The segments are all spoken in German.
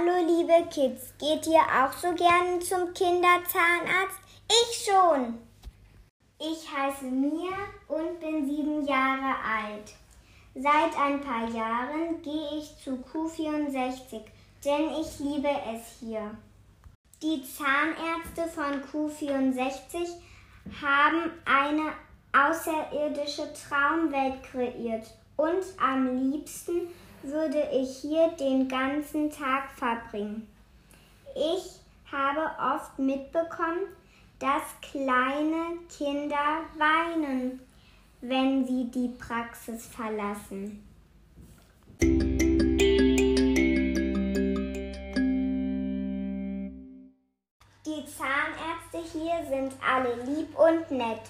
Hallo liebe Kids, geht ihr auch so gerne zum Kinderzahnarzt? Ich schon. Ich heiße Mia und bin sieben Jahre alt. Seit ein paar Jahren gehe ich zu Q64, denn ich liebe es hier. Die Zahnärzte von Q64 haben eine außerirdische Traumwelt kreiert und am liebsten würde ich hier den ganzen Tag verbringen. Ich habe oft mitbekommen, dass kleine Kinder weinen, wenn sie die Praxis verlassen. Die Zahnärzte hier sind alle lieb und nett.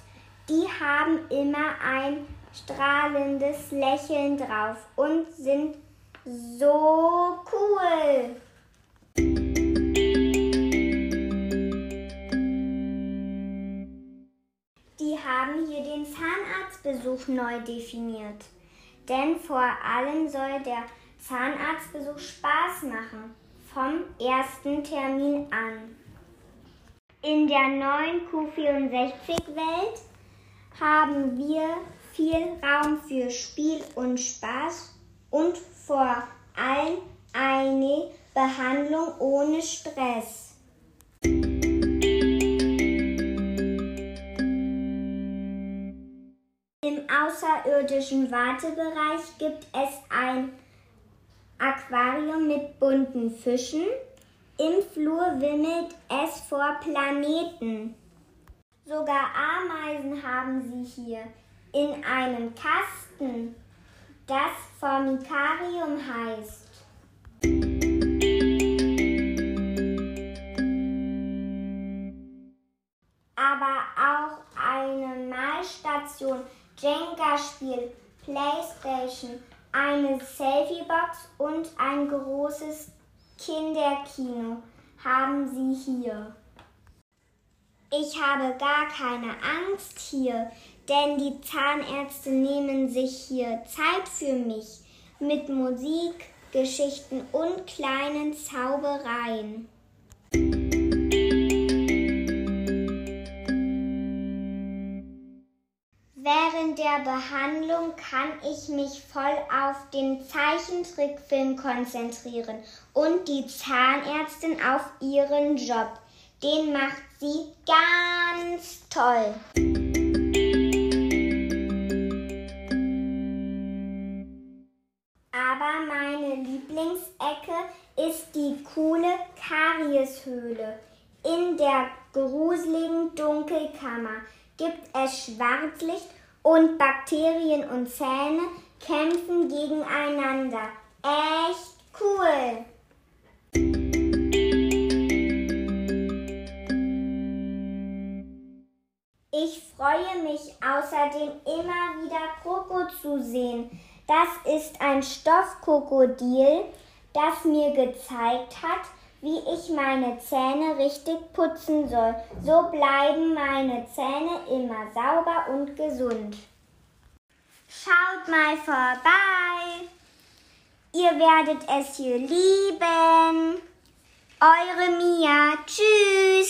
Die haben immer ein strahlendes Lächeln drauf und sind so cool. Die haben hier den Zahnarztbesuch neu definiert. Denn vor allem soll der Zahnarztbesuch Spaß machen, vom ersten Termin an. In der neuen Q64-Welt haben wir viel Raum für Spiel und Spaß und vor allem eine Behandlung ohne Stress. Im außerirdischen Wartebereich gibt es ein Aquarium mit bunten Fischen. Im Flur wimmelt es vor Planeten. Sogar Ameisen haben sie hier in einem Kasten, das Formikarium heißt. Aber auch eine Malstation, Jenga-Spiel, Playstation, eine Selfie-Box und ein großes Kinderkino haben sie hier. Ich habe gar keine Angst hier, denn die Zahnärzte nehmen sich hier Zeit für mich mit Musik, Geschichten und kleinen Zaubereien. Während der Behandlung kann ich mich voll auf den Zeichentrickfilm konzentrieren und die Zahnärztin auf ihren Job. Den macht sie ganz toll. Aber meine Lieblingsecke ist die coole Karieshöhle. In der gruseligen Dunkelkammer gibt es Schwarzlicht und Bakterien und Zähne kämpfen gegeneinander. Echt cool! Ich freue mich außerdem immer wieder Kroko zu sehen. Das ist ein Stoffkrokodil, das mir gezeigt hat, wie ich meine Zähne richtig putzen soll. So bleiben meine Zähne immer sauber und gesund. Schaut mal vorbei. Ihr werdet es hier lieben. Eure Mia. Tschüss.